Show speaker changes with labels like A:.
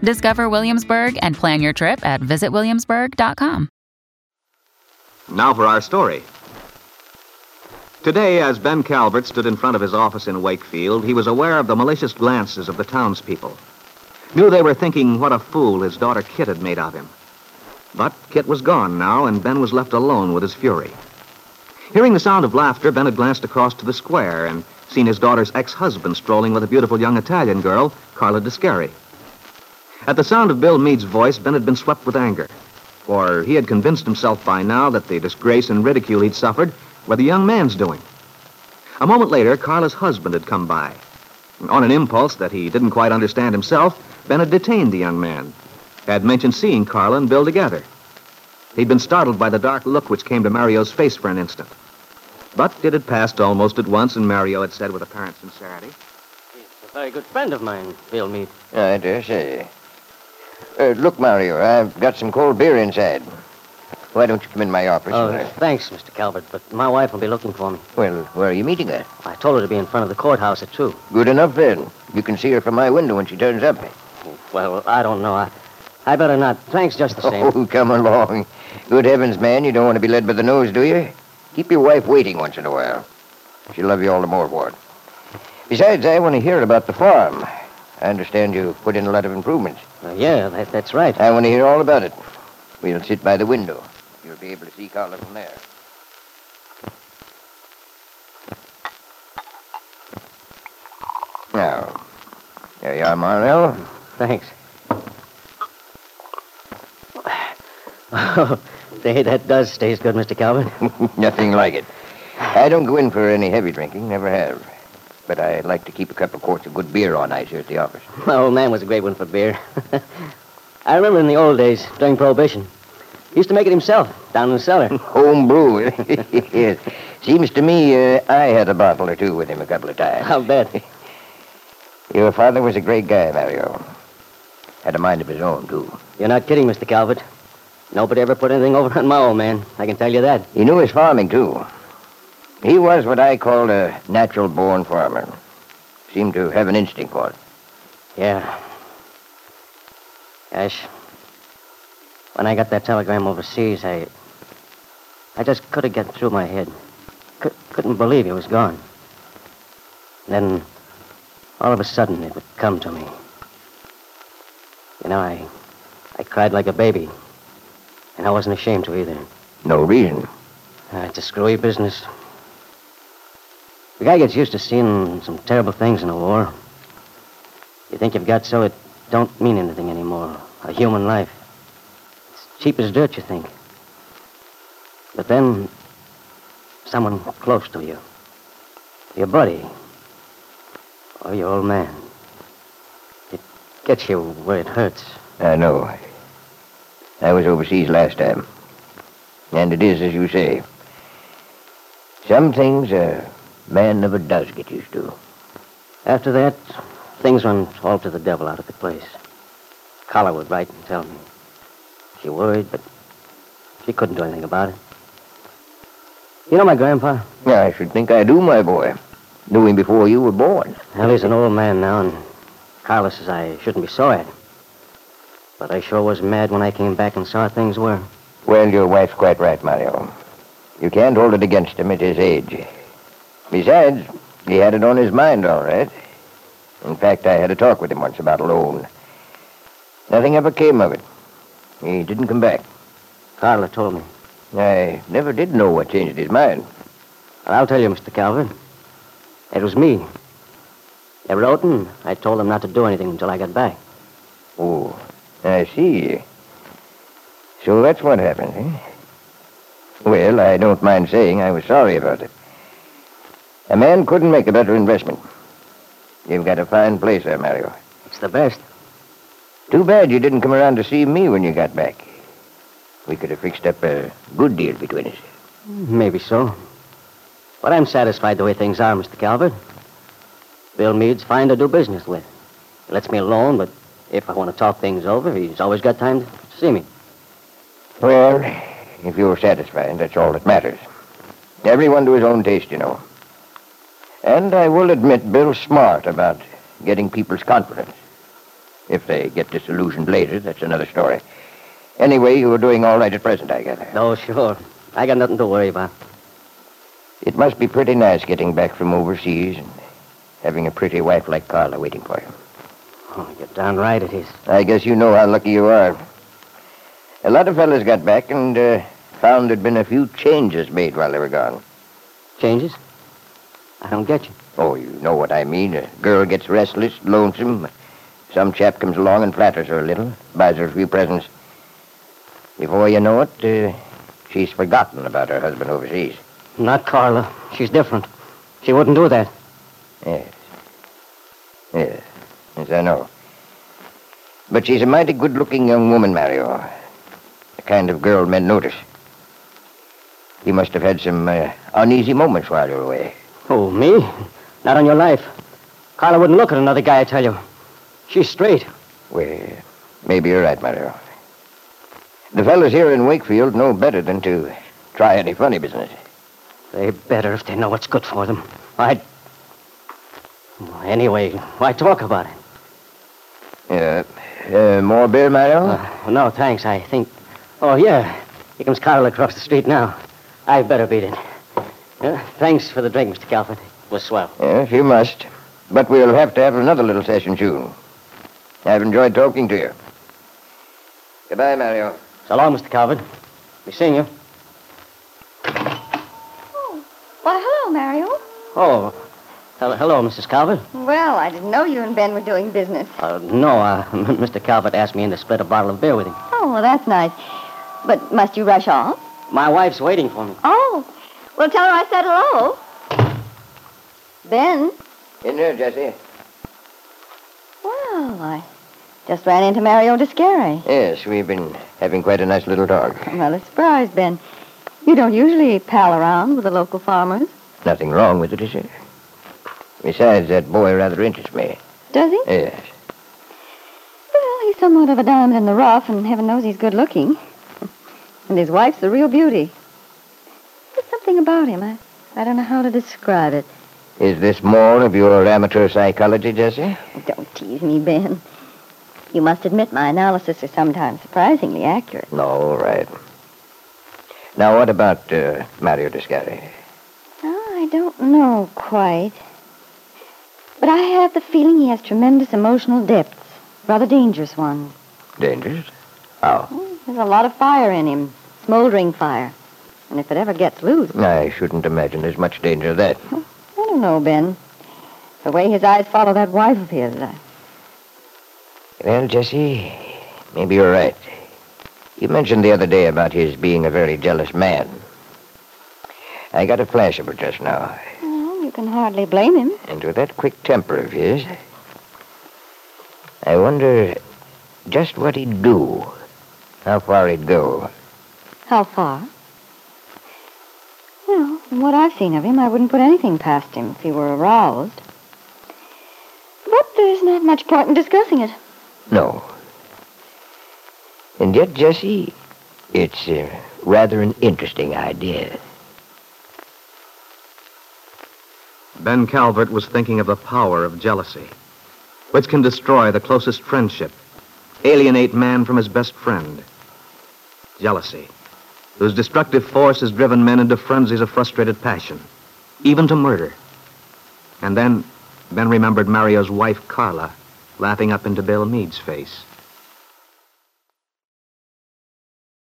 A: Discover Williamsburg and plan your trip at visitwilliamsburg.com.
B: Now for our story. Today, as Ben Calvert stood in front of his office in Wakefield, he was aware of the malicious glances of the townspeople. Knew they were thinking what a fool his daughter Kit had made of him. But Kit was gone now, and Ben was left alone with his fury. Hearing the sound of laughter, Ben had glanced across to the square and seen his daughter's ex-husband strolling with a beautiful young Italian girl, Carla Descari. At the sound of Bill Meade's voice, Ben had been swept with anger, for he had convinced himself by now that the disgrace and ridicule he'd suffered were the young man's doing. A moment later, Carla's husband had come by. On an impulse that he didn't quite understand himself, Ben had detained the young man, had mentioned seeing Carla and Bill together. He'd been startled by the dark look which came to Mario's face for an instant. But it had passed almost at once, and Mario had said with apparent sincerity,
C: He's a very good friend of mine, Bill Meade.
D: Oh, I dare say. Uh, look, Mario, I've got some cold beer inside. Why don't you come in my office?
C: Oh,
D: Uh,
C: thanks, Mr. Calvert, but my wife will be looking for me.
D: well, where are you meeting her?
C: I told her to be in front of the courthouse at 2.
D: Good enough, then. You can see her from my window when she turns up.
C: Well, I don't know. I, I better not. Thanks just the same.
D: Oh, come along. Good heavens, man, you don't want to be led by the nose, do you? Keep your wife waiting once in a while. She'll love you all the more for it. Besides, I want to hear about the farm. I understand you put in a lot of improvements.
C: Uh, yeah, that, that's right.
D: I want to hear all about it. We'll sit by the window. You'll be able to see Carla from there. Now, there you are, Mario.
C: Thanks. Oh, say, that does taste good, Mr. Calvert.
D: Nothing like it. I don't go in for any heavy drinking, never have. But I like to keep a couple of quarts of good beer on ice here at the office.
C: My old man was a great one for beer. I remember in the old days, during Prohibition. He used to make it himself, down in the cellar.
D: Home brew. yes. Seems to me uh, I had a bottle or two with him a couple of times.
C: I'll bet.
D: Your father was a great guy, Mario. Had a mind of his own, too.
C: You're not kidding, Mr. Calvert. Nobody ever put anything over on my old man. I can tell you that.
D: He knew his farming, too. He was what I called a natural born farmer. Seemed to have an instinct for it.
C: Yeah. Gosh. When I got that telegram overseas, I. I just couldn't get through my head. Cou- couldn't believe he was gone. Then, all of a sudden, it would come to me. You know, I. I cried like a baby. And I wasn't ashamed to either.
D: No reason.
C: Uh, it's a screwy business. The guy gets used to seeing some terrible things in a war. You think you've got so it don't mean anything anymore. A human life. It's cheap as dirt, you think. But then, someone close to you. Your buddy. Or your old man. It gets you where it hurts.
D: I know. I was overseas last time. And it is as you say. Some things a man never does get used to.
C: After that, things went all to the devil out of the place. Carla would write and tell me. She worried, but she couldn't do anything about it. You know my grandpa?
D: Yeah, I should think I do, my boy. Knew him before you were born.
C: Well, he's an old man now, and Carla says I shouldn't be sorry. But I sure was mad when I came back and saw how things were.
D: Well, your wife's quite right, Mario. You can't hold it against him at his age. Besides, he had it on his mind, all right. In fact, I had a talk with him once about a loan. Nothing ever came of it. He didn't come back.
C: Carla told me.
D: I never did know what changed his mind.
C: Well, I'll tell you, Mr. Calvert. It was me. I wrote and I told them not to do anything until I got back.
D: Oh, I see. So that's what happened, eh? Well, I don't mind saying I was sorry about it. A man couldn't make a better investment. You've got a fine place there, Mario.
C: It's the best.
D: Too bad you didn't come around to see me when you got back. We could have fixed up a good deal between us.
C: Maybe so. But I'm satisfied the way things are, Mr. Calvert. Bill Meade's fine to do business with. He lets me alone, but if I want to talk things over, he's always got time to see me.
D: Well, if you're satisfied, that's all that matters. Everyone to his own taste, you know. And I will admit Bill's smart about getting people's confidence. If they get disillusioned later, that's another story. Anyway, you are doing all right at present, I gather.
C: Oh, sure. I got nothing to worry about.
D: It must be pretty nice getting back from overseas and having a pretty wife like Carla waiting for you.
C: Oh, you're darn right it is.
D: I guess you know how lucky you are. A lot of fellas got back and uh, found there'd been a few changes made while they were gone.
C: Changes? I don't get you.
D: Oh, you know what I mean. A girl gets restless, lonesome. Some chap comes along and flatters her a little, buys her a few presents. Before you know it, uh, she's forgotten about her husband overseas.
C: Not Carla. She's different. She wouldn't do that.
D: Yes. Yes. Yes, I know. But she's a mighty good-looking young woman, Mario. The kind of girl men notice. You must have had some uh, uneasy moments while you were away.
C: Oh, me? Not on your life. Carla wouldn't look at another guy, I tell you. She's straight.
D: Well, maybe you're right, Mario. The fellas here in Wakefield know better than to try any funny business.
C: They better if they know what's good for them. I'd... Well, Anyway, why talk about it?
D: Yeah. Uh, more beer, Mario?
C: Uh, no, thanks. I think... Oh, yeah. Here comes Carla across the street now. I better beat it. Uh, thanks for the drink, Mr. Calvert. It was swell.
D: Yes, you must. But we'll have to have another little session soon. I've enjoyed talking to you. Goodbye, Mario.
C: So long, Mr. Calvert. Be seeing you.
E: Oh, why, hello, Mario.
C: Oh, hello, hello, Mrs. Calvert.
E: Well, I didn't know you and Ben were doing business.
C: Uh, no, uh, Mr. Calvert asked me in to split a bottle of beer with him.
E: Oh, well, that's nice. But must you rush off?
C: My wife's waiting for me.
E: Oh, well, tell her I said hello. Ben?
D: In here, Jesse.
E: Well, I just ran into Mario Descari.
D: Yes, we've been having quite a nice little talk.
E: Well, a surprise, Ben. You don't usually pal around with the local farmers,
D: Nothing wrong with it, is there? Besides, that boy rather interests me.
E: does he?
D: Yes.
E: Well, he's somewhat of a diamond in the rough, and heaven knows he's good looking. And his wife's a real beauty. Something about him. I, I don't know how to describe it.
D: Is this more of your amateur psychology, Jesse?
E: Don't tease me, Ben. You must admit my analysis is sometimes surprisingly accurate.
D: All right. Now, what about uh, Mario Descari?
E: Oh, I don't know quite. But I have the feeling he has tremendous emotional depths. Rather dangerous ones.
D: Dangerous? How?
E: There's a lot of fire in him. Smoldering fire. And if it ever gets loose,
D: I shouldn't imagine there's much danger of that.
E: I don't know, Ben. The way his eyes follow that wife of his, I...
D: Well, Jesse, maybe you're right. You mentioned the other day about his being a very jealous man. I got a flash of it just now.
E: Well, you can hardly blame him.
D: And with that quick temper of his, I wonder just what he'd do. How far he'd go.
E: How far? Well, from what I've seen of him, I wouldn't put anything past him if he were aroused. But there's not much point in discussing it.
D: No. And yet, Jesse, it's uh, rather an interesting idea.
B: Ben Calvert was thinking of the power of jealousy, which can destroy the closest friendship, alienate man from his best friend. Jealousy, whose destructive force has driven men into frenzies of frustrated passion, even to murder. And then Ben remembered Mario's wife, Carla, laughing up into Bill Meade's face.